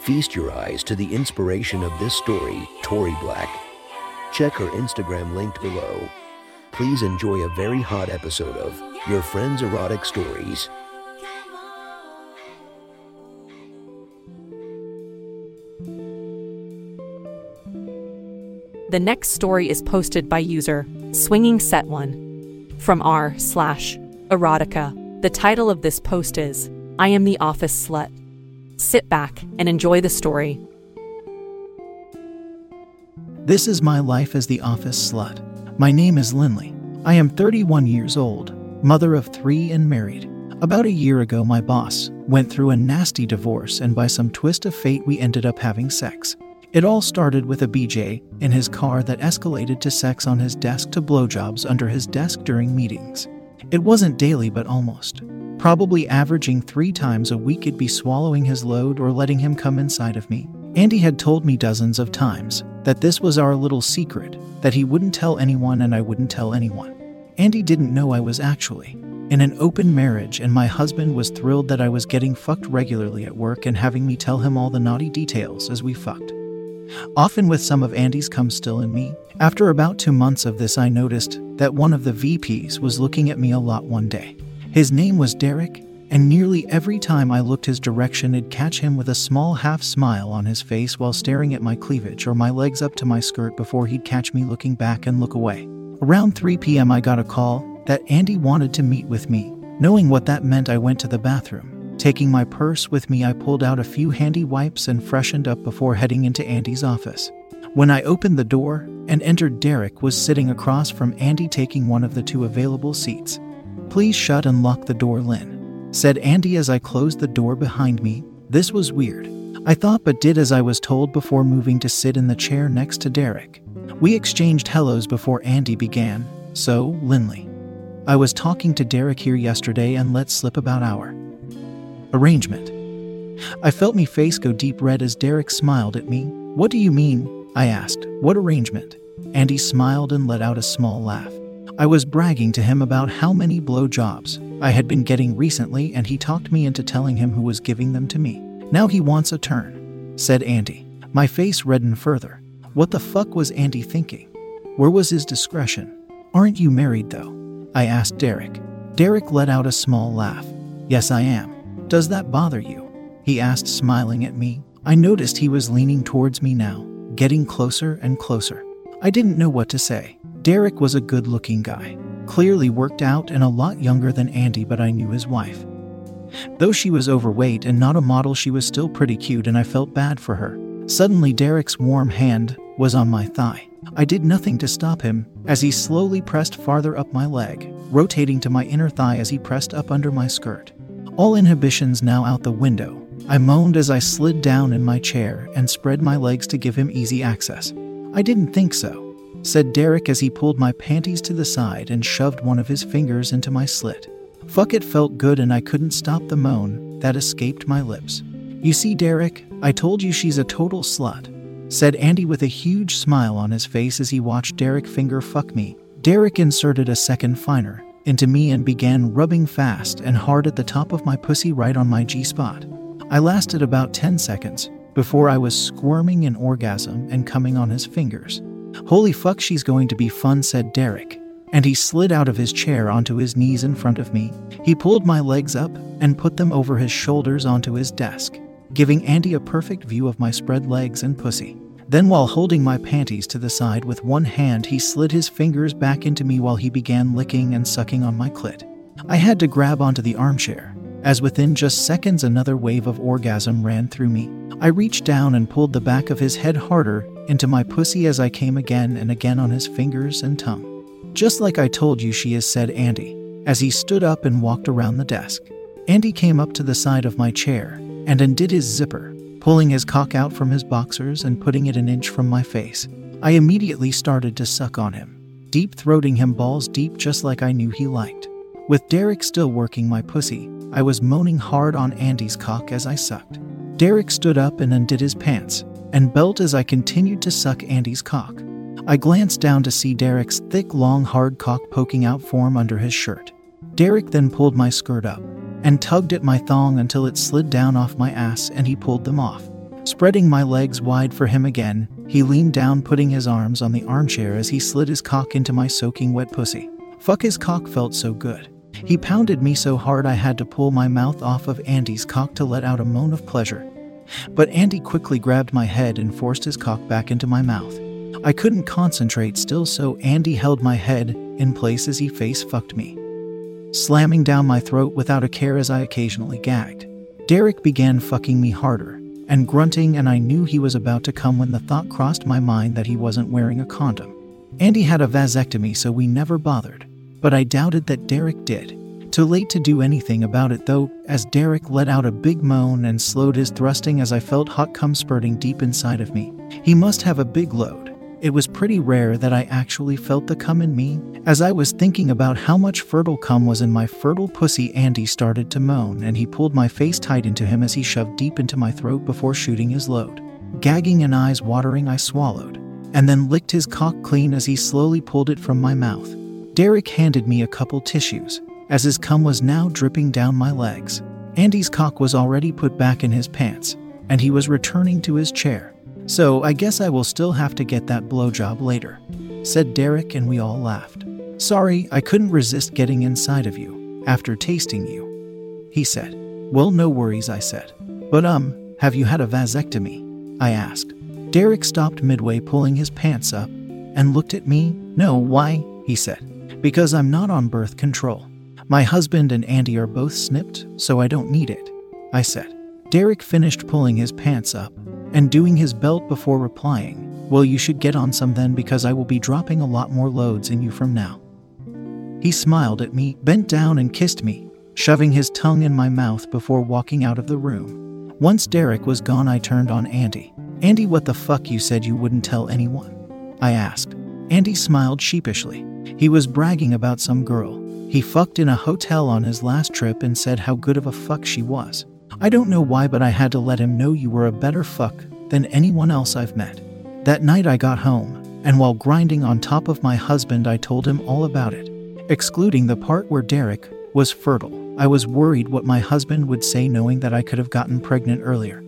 Feast your eyes to the inspiration of this story, Tori Black. Check her Instagram linked below. Please enjoy a very hot episode of Your Friend's Erotic Stories. The next story is posted by user Swinging Set One from r slash erotica. The title of this post is I am the office slut. Sit back and enjoy the story. This is my life as the office slut. My name is Linley. I am 31 years old, mother of three, and married. About a year ago, my boss went through a nasty divorce, and by some twist of fate, we ended up having sex. It all started with a BJ in his car that escalated to sex on his desk to blowjobs under his desk during meetings. It wasn't daily, but almost. Probably averaging three times a week, it'd be swallowing his load or letting him come inside of me. Andy had told me dozens of times that this was our little secret, that he wouldn't tell anyone and I wouldn't tell anyone. Andy didn't know I was actually in an open marriage, and my husband was thrilled that I was getting fucked regularly at work and having me tell him all the naughty details as we fucked. Often with some of Andy's cum still in me. After about two months of this, I noticed that one of the VPs was looking at me a lot one day. His name was Derek, and nearly every time I looked his direction, it'd catch him with a small half smile on his face while staring at my cleavage or my legs up to my skirt before he'd catch me looking back and look away. Around 3 p.m., I got a call that Andy wanted to meet with me. Knowing what that meant, I went to the bathroom. Taking my purse with me, I pulled out a few handy wipes and freshened up before heading into Andy's office. When I opened the door and entered, Derek was sitting across from Andy taking one of the two available seats. Please shut and lock the door, Lynn, said Andy as I closed the door behind me. This was weird. I thought but did as I was told before moving to sit in the chair next to Derek. We exchanged hellos before Andy began. So, Linley. I was talking to Derek here yesterday and let slip about our arrangement. I felt me face go deep red as Derek smiled at me. What do you mean? I asked. What arrangement? Andy smiled and let out a small laugh. I was bragging to him about how many blowjobs I had been getting recently, and he talked me into telling him who was giving them to me. Now he wants a turn, said Andy. My face reddened further. What the fuck was Andy thinking? Where was his discretion? Aren't you married, though? I asked Derek. Derek let out a small laugh. Yes, I am. Does that bother you? He asked, smiling at me. I noticed he was leaning towards me now, getting closer and closer. I didn't know what to say. Derek was a good looking guy, clearly worked out and a lot younger than Andy, but I knew his wife. Though she was overweight and not a model, she was still pretty cute, and I felt bad for her. Suddenly, Derek's warm hand was on my thigh. I did nothing to stop him as he slowly pressed farther up my leg, rotating to my inner thigh as he pressed up under my skirt. All inhibitions now out the window, I moaned as I slid down in my chair and spread my legs to give him easy access. I didn't think so, said Derek as he pulled my panties to the side and shoved one of his fingers into my slit. Fuck, it felt good and I couldn't stop the moan that escaped my lips. You see, Derek, I told you she's a total slut, said Andy with a huge smile on his face as he watched Derek finger fuck me. Derek inserted a second finer into me and began rubbing fast and hard at the top of my pussy right on my G spot. I lasted about 10 seconds before I was squirming in orgasm and coming on his fingers. Holy fuck, she's going to be fun, said Derek. And he slid out of his chair onto his knees in front of me. He pulled my legs up and put them over his shoulders onto his desk, giving Andy a perfect view of my spread legs and pussy. Then, while holding my panties to the side with one hand, he slid his fingers back into me while he began licking and sucking on my clit. I had to grab onto the armchair, as within just seconds another wave of orgasm ran through me. I reached down and pulled the back of his head harder into my pussy as I came again and again on his fingers and tongue. Just like I told you she is, said Andy, as he stood up and walked around the desk. Andy came up to the side of my chair and undid his zipper pulling his cock out from his boxers and putting it an inch from my face. I immediately started to suck on him, deep throating him balls deep just like I knew he liked. With Derek still working my pussy, I was moaning hard on Andy's cock as I sucked. Derek stood up and undid his pants and belt as I continued to suck Andy's cock. I glanced down to see Derek's thick, long, hard cock poking out form under his shirt. Derek then pulled my skirt up and tugged at my thong until it slid down off my ass and he pulled them off. Spreading my legs wide for him again, he leaned down, putting his arms on the armchair as he slid his cock into my soaking wet pussy. Fuck, his cock felt so good. He pounded me so hard I had to pull my mouth off of Andy's cock to let out a moan of pleasure. But Andy quickly grabbed my head and forced his cock back into my mouth. I couldn't concentrate still, so Andy held my head in place as he face fucked me, slamming down my throat without a care as I occasionally gagged. Derek began fucking me harder and grunting, and I knew he was about to come when the thought crossed my mind that he wasn't wearing a condom. Andy had a vasectomy, so we never bothered, but I doubted that Derek did. Too late to do anything about it though, as Derek let out a big moan and slowed his thrusting as I felt hot cum spurting deep inside of me. He must have a big load. It was pretty rare that I actually felt the cum in me. As I was thinking about how much fertile cum was in my fertile pussy, Andy started to moan and he pulled my face tight into him as he shoved deep into my throat before shooting his load. Gagging and eyes watering, I swallowed, and then licked his cock clean as he slowly pulled it from my mouth. Derek handed me a couple tissues, as his cum was now dripping down my legs. Andy's cock was already put back in his pants, and he was returning to his chair. So I guess I will still have to get that blowjob later, said Derek, and we all laughed. Sorry, I couldn't resist getting inside of you after tasting you, he said. Well, no worries, I said. But, um, have you had a vasectomy? I asked. Derek stopped midway, pulling his pants up, and looked at me. No, why? he said. Because I'm not on birth control. My husband and Andy are both snipped, so I don't need it, I said. Derek finished pulling his pants up and doing his belt before replying, Well, you should get on some then because I will be dropping a lot more loads in you from now. He smiled at me, bent down, and kissed me, shoving his tongue in my mouth before walking out of the room. Once Derek was gone, I turned on Andy. Andy, what the fuck you said you wouldn't tell anyone? I asked. Andy smiled sheepishly. He was bragging about some girl. He fucked in a hotel on his last trip and said how good of a fuck she was. I don't know why, but I had to let him know you were a better fuck than anyone else I've met. That night I got home, and while grinding on top of my husband, I told him all about it, excluding the part where Derek was fertile. I was worried what my husband would say, knowing that I could have gotten pregnant earlier.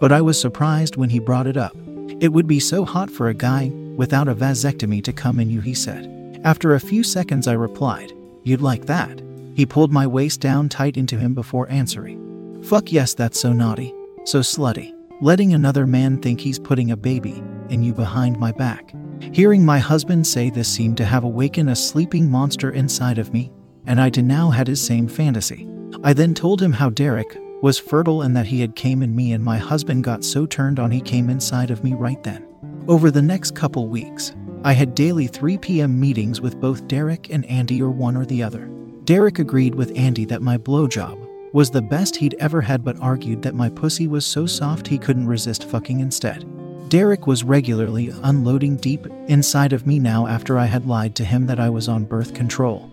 But I was surprised when he brought it up. It would be so hot for a guy without a vasectomy to come in you, he said. After a few seconds, I replied, You'd like that. He pulled my waist down tight into him before answering. Fuck yes, that's so naughty, so slutty. Letting another man think he's putting a baby in you behind my back. Hearing my husband say this seemed to have awakened a sleeping monster inside of me, and I now had his same fantasy. I then told him how Derek was fertile and that he had came in me and my husband got so turned on he came inside of me right then. Over the next couple weeks, I had daily 3 p.m. meetings with both Derek and Andy or one or the other. Derek agreed with Andy that my blowjob was the best he'd ever had, but argued that my pussy was so soft he couldn't resist fucking instead. Derek was regularly unloading deep inside of me now after I had lied to him that I was on birth control.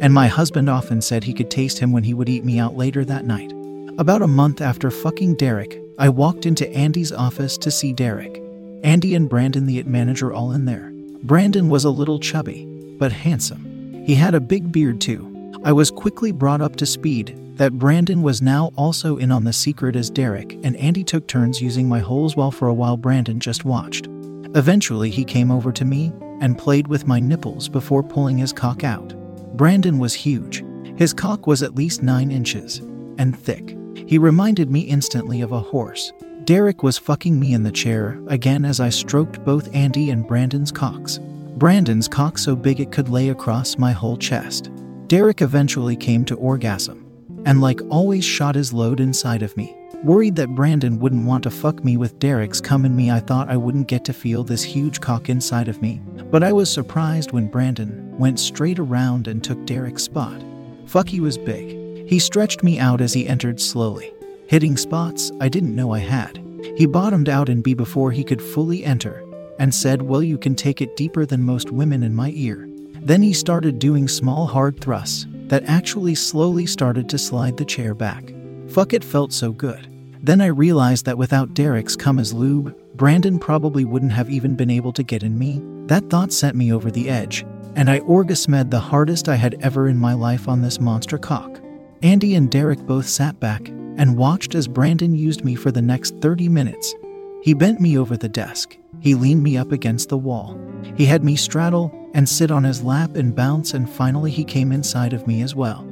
And my husband often said he could taste him when he would eat me out later that night. About a month after fucking Derek, I walked into Andy's office to see Derek. Andy and Brandon, the IT manager, all in there. Brandon was a little chubby, but handsome. He had a big beard too. I was quickly brought up to speed that Brandon was now also in on the secret as Derek, and Andy took turns using my holes while for a while Brandon just watched. Eventually, he came over to me and played with my nipples before pulling his cock out. Brandon was huge. His cock was at least 9 inches and thick. He reminded me instantly of a horse. Derek was fucking me in the chair again as I stroked both Andy and Brandon's cocks. Brandon's cock so big it could lay across my whole chest. Derek eventually came to orgasm and like always shot his load inside of me. Worried that Brandon wouldn't want to fuck me with Derek's cum in me, I thought I wouldn't get to feel this huge cock inside of me. But I was surprised when Brandon went straight around and took Derek's spot. Fuck, he was big. He stretched me out as he entered slowly, hitting spots I didn't know I had. He bottomed out in B before he could fully enter and said, Well, you can take it deeper than most women in my ear. Then he started doing small, hard thrusts that actually slowly started to slide the chair back. Fuck, it felt so good. Then I realized that without Derek's come as lube, Brandon probably wouldn't have even been able to get in me. That thought sent me over the edge, and I orgasmed the hardest I had ever in my life on this monster cock. Andy and Derek both sat back and watched as Brandon used me for the next 30 minutes. He bent me over the desk. He leaned me up against the wall. He had me straddle and sit on his lap and bounce, and finally he came inside of me as well,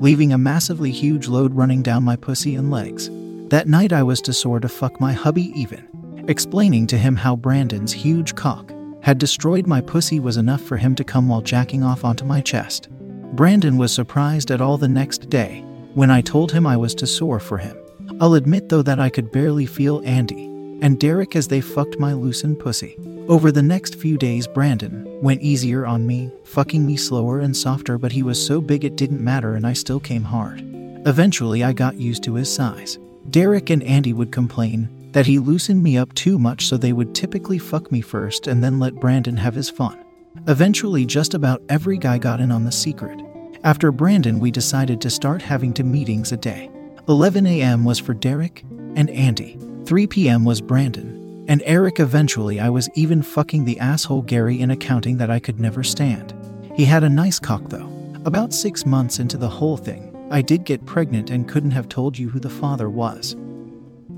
leaving a massively huge load running down my pussy and legs. That night I was too sore to fuck my hubby even. Explaining to him how Brandon's huge cock had destroyed my pussy was enough for him to come while jacking off onto my chest. Brandon was surprised at all the next day when I told him I was too sore for him. I'll admit though that I could barely feel Andy and Derek as they fucked my loosened pussy. Over the next few days, Brandon went easier on me, fucking me slower and softer, but he was so big it didn't matter and I still came hard. Eventually, I got used to his size. Derek and Andy would complain that he loosened me up too much, so they would typically fuck me first and then let Brandon have his fun. Eventually, just about every guy got in on the secret. After Brandon, we decided to start having two meetings a day. 11 a.m. was for Derek and Andy, 3 p.m. was Brandon, and Eric. Eventually, I was even fucking the asshole Gary in accounting that I could never stand. He had a nice cock though. About six months into the whole thing, I did get pregnant and couldn't have told you who the father was.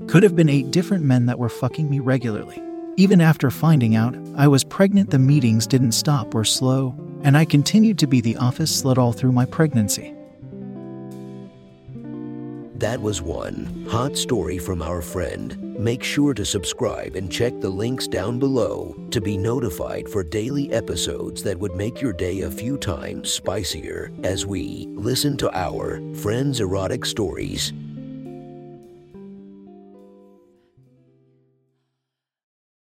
Could have been eight different men that were fucking me regularly. Even after finding out I was pregnant, the meetings didn't stop or slow, and I continued to be the office slut all through my pregnancy. That was one hot story from our friend. Make sure to subscribe and check the links down below to be notified for daily episodes that would make your day a few times spicier as we listen to our friends' erotic stories.